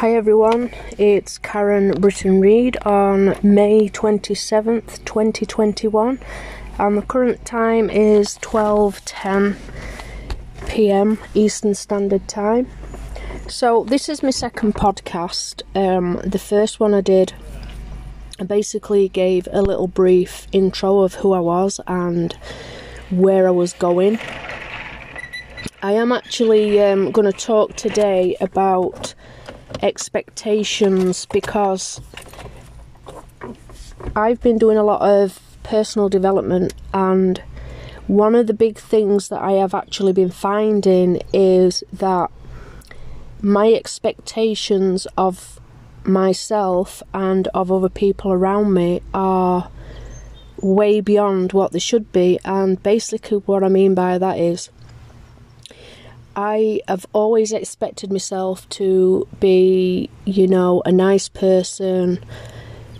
Hi everyone, it's Karen Britton Reed on May 27th, 2021, and the current time is 12:10 p.m. Eastern Standard Time. So this is my second podcast. Um, the first one I did, I basically gave a little brief intro of who I was and where I was going. I am actually um, going to talk today about expectations because I've been doing a lot of personal development, and one of the big things that I have actually been finding is that my expectations of myself and of other people around me are way beyond what they should be, and basically, what I mean by that is I have always expected myself to be, you know, a nice person,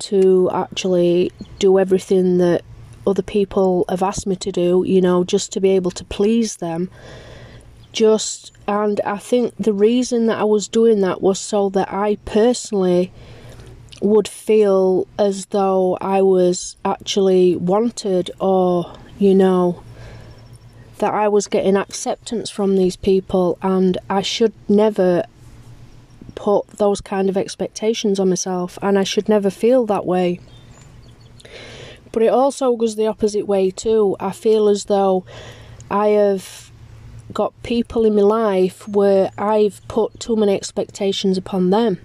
to actually do everything that other people have asked me to do, you know, just to be able to please them. Just, and I think the reason that I was doing that was so that I personally would feel as though I was actually wanted or, you know, that I was getting acceptance from these people, and I should never put those kind of expectations on myself, and I should never feel that way. But it also goes the opposite way too. I feel as though I have got people in my life where I've put too many expectations upon them.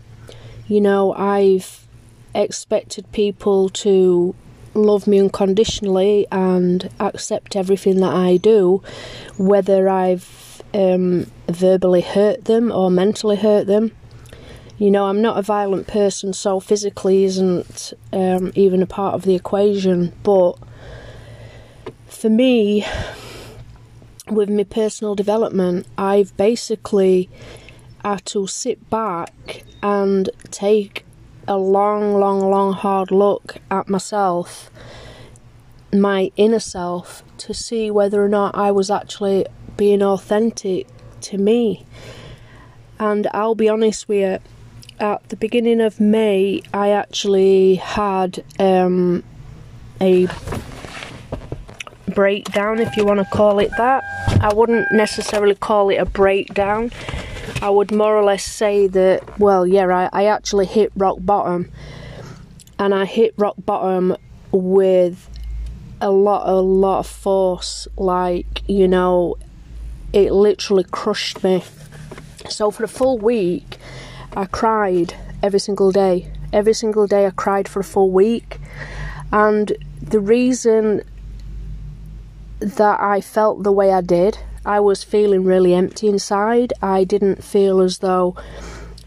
You know, I've expected people to love me unconditionally and accept everything that I do, whether I've um, verbally hurt them or mentally hurt them. You know, I'm not a violent person, so physically isn't um, even a part of the equation. But for me, with my personal development, I've basically had to sit back and take a long, long, long, hard look at myself, my inner self, to see whether or not I was actually being authentic to me. And I'll be honest with you, at the beginning of May, I actually had um, a breakdown, if you want to call it that. I wouldn't necessarily call it a breakdown I would more or less say that, well, yeah, I, I actually hit rock bottom. And I hit rock bottom with a lot, a lot of force. Like, you know, it literally crushed me. So for a full week, I cried every single day. Every single day, I cried for a full week. And the reason that I felt the way I did I was feeling really empty inside. I didn't feel as though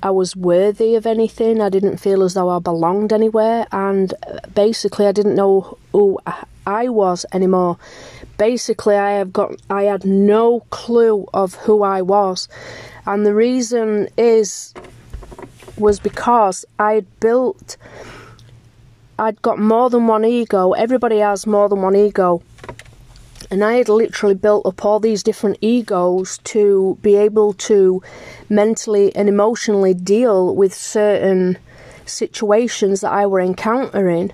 I was worthy of anything. I didn't feel as though I belonged anywhere. And uh, basically, I didn't know who I was anymore. Basically, I have got I had no clue of who I was, and the reason is was because I had built. I'd got more than one ego. Everybody has more than one ego and I had literally built up all these different egos to be able to mentally and emotionally deal with certain situations that I were encountering.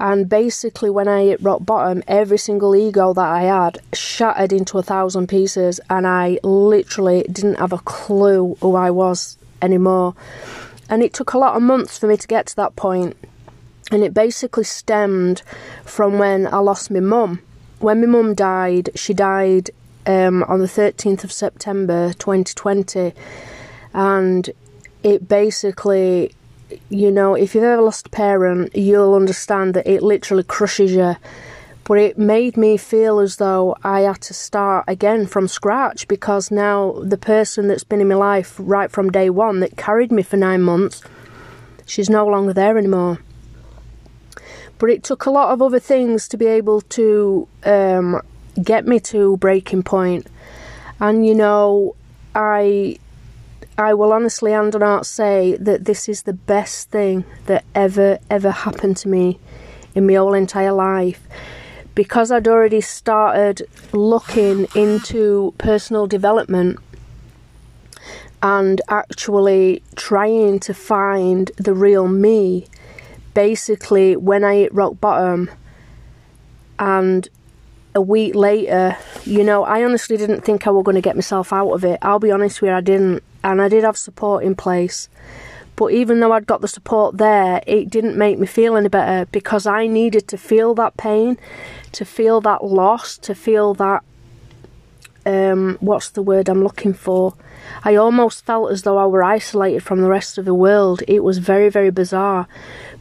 And basically, when I hit rock bottom, every single ego that I had shattered into a thousand pieces, and I literally didn't have a clue who I was anymore. And it took a lot of months for me to get to that point. And it basically stemmed from when I lost my mum when my mum died, she died um, on the 13th of September 2020, and it basically, you know, if you've ever lost a parent, you'll understand that it literally crushes you. But it made me feel as though I had to start again from scratch because now the person that's been in my life right from day one that carried me for nine months, she's no longer there anymore but it took a lot of other things to be able to um, get me to breaking point. And you know, I I will honestly and not say that this is the best thing that ever ever happened to me in my whole entire life because I'd already started looking into personal development and actually trying to find the real me. Basically, when I hit rock bottom, and a week later, you know, I honestly didn't think I was going to get myself out of it. I'll be honest with you, I didn't. And I did have support in place. But even though I'd got the support there, it didn't make me feel any better because I needed to feel that pain, to feel that loss, to feel that um, what's the word I'm looking for? I almost felt as though I were isolated from the rest of the world. It was very, very bizarre.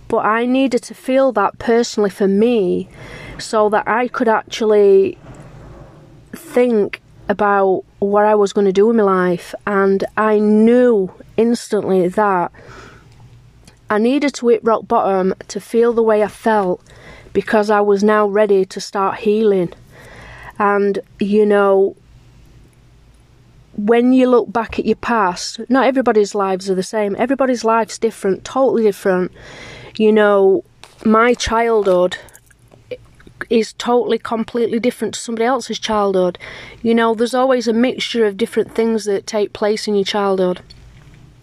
But I needed to feel that personally for me so that I could actually think about what I was going to do in my life. And I knew instantly that I needed to hit rock bottom to feel the way I felt because I was now ready to start healing. And, you know, when you look back at your past, not everybody's lives are the same. Everybody's life's different, totally different. You know, my childhood is totally, completely different to somebody else's childhood. You know, there's always a mixture of different things that take place in your childhood.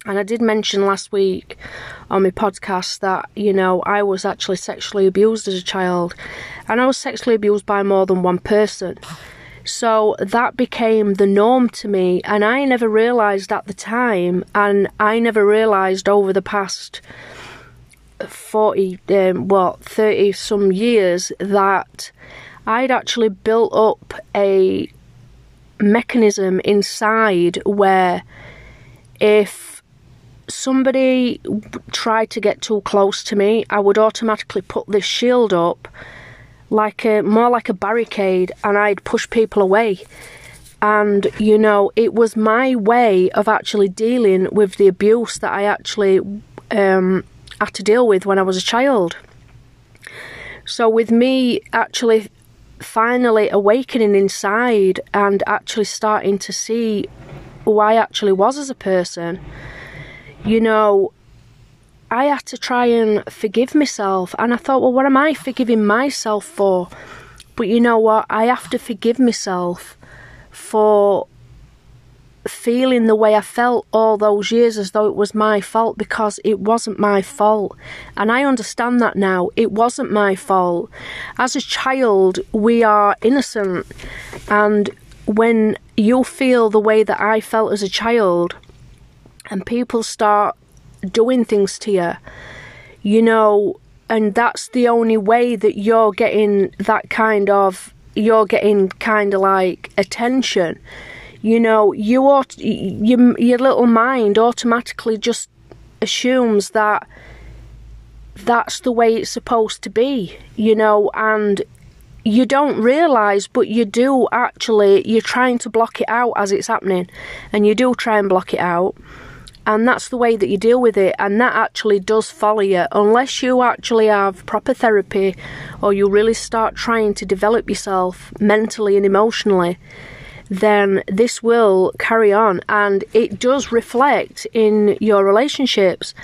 And I did mention last week on my podcast that, you know, I was actually sexually abused as a child. And I was sexually abused by more than one person. So that became the norm to me, and I never realised at the time, and I never realised over the past 40, um, what, 30 some years that I'd actually built up a mechanism inside where if somebody tried to get too close to me, I would automatically put this shield up like a more like a barricade and I'd push people away. And you know, it was my way of actually dealing with the abuse that I actually um, had to deal with when I was a child. So, with me actually finally awakening inside and actually starting to see who I actually was as a person, you know, I had to try and forgive myself. And I thought, well, what am I forgiving myself for? But you know what? I have to forgive myself for feeling the way I felt all those years as though it was my fault because it wasn't my fault. And I understand that now. It wasn't my fault. As a child, we are innocent. And when you feel the way that I felt as a child, and people start doing things to you, you know, and that's the only way that you're getting that kind of you're getting kind of like attention. You know, you ought, your your little mind automatically just assumes that that's the way it's supposed to be, you know, and you don't realize, but you do actually, you're trying to block it out as it's happening, and you do try and block it out and that's the way that you deal with it and that actually does follow you. Unless you actually have proper therapy or you really start trying to develop yourself mentally and emotionally then this will carry on and it does reflect in your relationships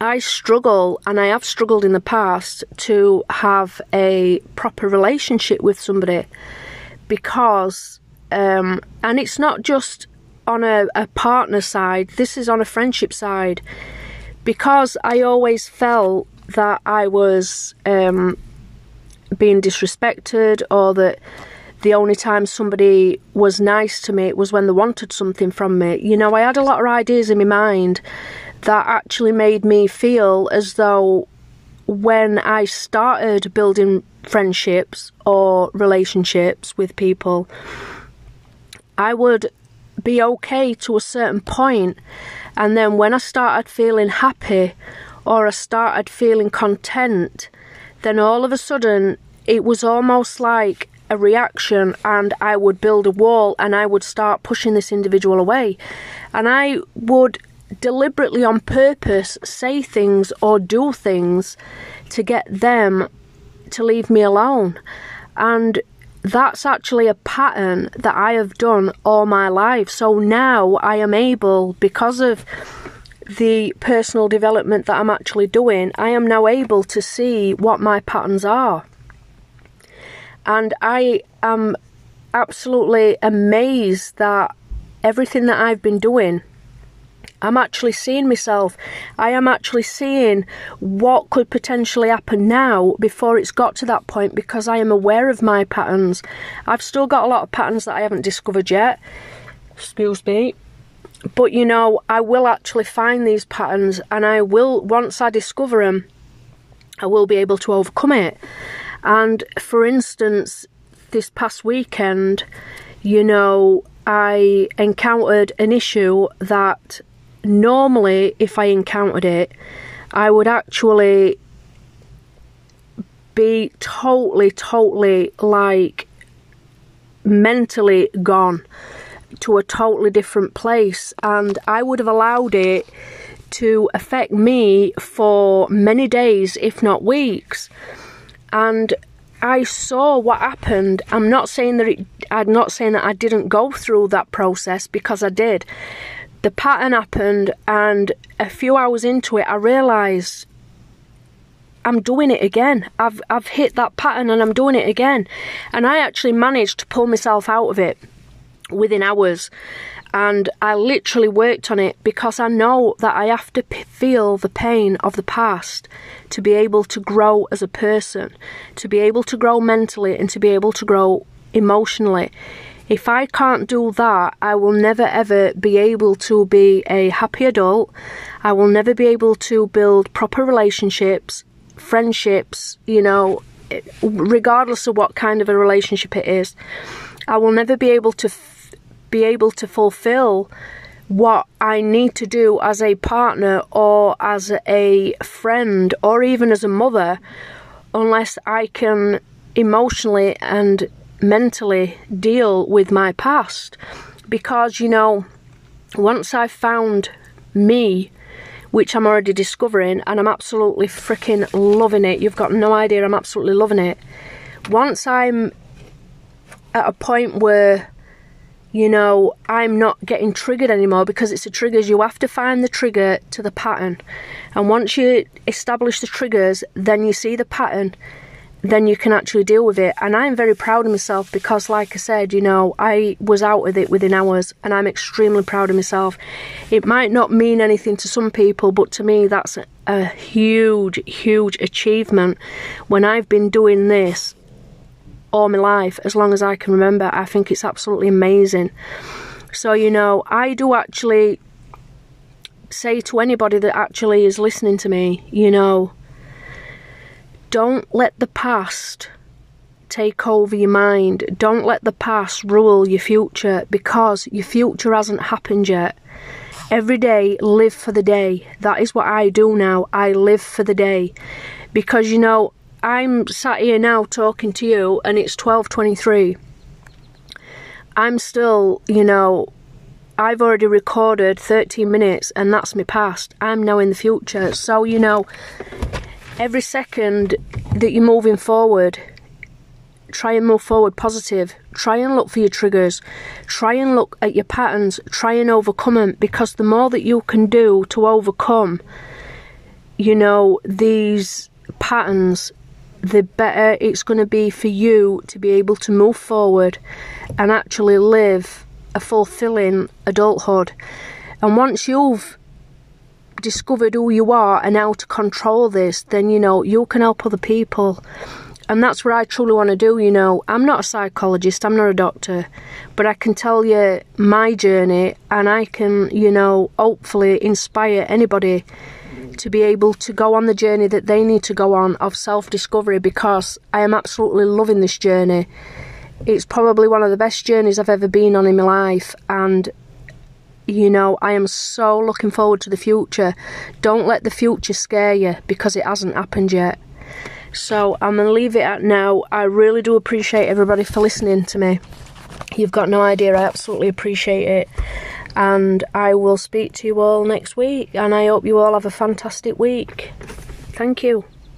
I struggle, and I have struggled in the past, to have a proper relationship with somebody because, um, and it's not just on a, a partner side, this is on a friendship side. Because I always felt that I was um, being disrespected or that the only time somebody was nice to me was when they wanted something from me. You know, I had a lot of ideas in my mind that actually made me feel as though when I started building friendships or relationships with people, I would be okay to a certain point, and then when I started feeling happy or I started feeling content, then all of a sudden it was almost like a reaction, and I would build a wall and I would start pushing this individual away. And I would deliberately, on purpose, say things or do things to get them to leave me alone. And that's actually a pattern that I have done all my life. So now I am able, because of the personal development that I'm actually doing, I am now able to see what my patterns are. And I am absolutely amazed that everything that I've been doing, I'm actually seeing myself. I am actually seeing what could potentially happen now before it's got to that point because I am aware of my patterns. I've still got a lot of patterns that I haven't discovered yet. Excuse me. But you know, I will actually find these patterns and I will, once I discover them, I will be able to overcome it. And for instance, this past weekend, you know, I encountered an issue that normally, if I encountered it, I would actually be totally, totally like mentally gone to a totally different place, and I would have allowed it to affect me for many days, if not weeks. And I saw what happened. I'm not saying that it, I'm not saying that I didn't go through that process because I did. The pattern happened, and a few hours into it, I realised I'm doing it again. I've I've hit that pattern, and I'm doing it again. And I actually managed to pull myself out of it within hours and I literally worked on it because I know that I have to feel the pain of the past to be able to grow as a person, to be able to grow mentally, and to be able to grow emotionally. If I can't do that, I will never ever be able to be a happy adult. I will never be able to build proper relationships, friendships, you know, eh, regardless of what kind of a relationship it is. I will never be able to be able to fulfill what I need to do as a partner or as a friend or even as a mother unless I can emotionally and mentally deal with my past. Because, you know, once I've found me, which I'm already discovering, and I'm absolutely freaking loving it, you've got no idea, I'm absolutely loving it. Once I'm at a point where you know, I'm not getting triggered anymore because it's the triggers. You have to find the trigger to the pattern. And once you establish the triggers, then you see the pattern, then you can actually deal with it. And I'm very proud of myself because, like I said, you know, I was out with it within hours and I'm extremely proud of myself. It might not mean anything to some people, but to me, that's a, a huge, huge achievement. When I've been doing this all my life, as long as I can remember. I think it's absolutely amazing. So, you know, I do actually say to anybody that actually is listening to me, you know, don't let the past take over your mind. Don't let the past rule your future because your future hasn't happened yet. Every day, live for the day. That is what I do now. I live for the day. Because, you know, I'm sat here now talking to you and it's 12:23. I'm still, you know, I've already recorded 13 minutes and that's me past. I'm now in the future. So, you know, every second that you're moving forward, try and move forward positive. Try and look for your triggers. Try and look at your patterns. Try and overcome them because the more that you can do to overcome, you know, these patterns the better it's going to be for you to be able to move forward and actually live a fulfilling adulthood. And once you've discovered who you are and how to control this, then you know you can help other people. And that's what I truly want to do, you know. I'm not a psychologist, I'm not a doctor, but I can tell you my journey and I can, you know, hopefully inspire anybody to be able to go on the journey that they need to go on of self discovery because I am absolutely loving this journey. It's probably one of the best journeys I've ever been on in my life, and you know, I am so looking forward to the future. Don't let the future scare you because it hasn't happened yet. So I'm going to leave it at now. I really do appreciate everybody for listening to me. You've got no idea, I absolutely appreciate it and I will speak to you all next week. And I hope you all have a fantastic week. Thank you.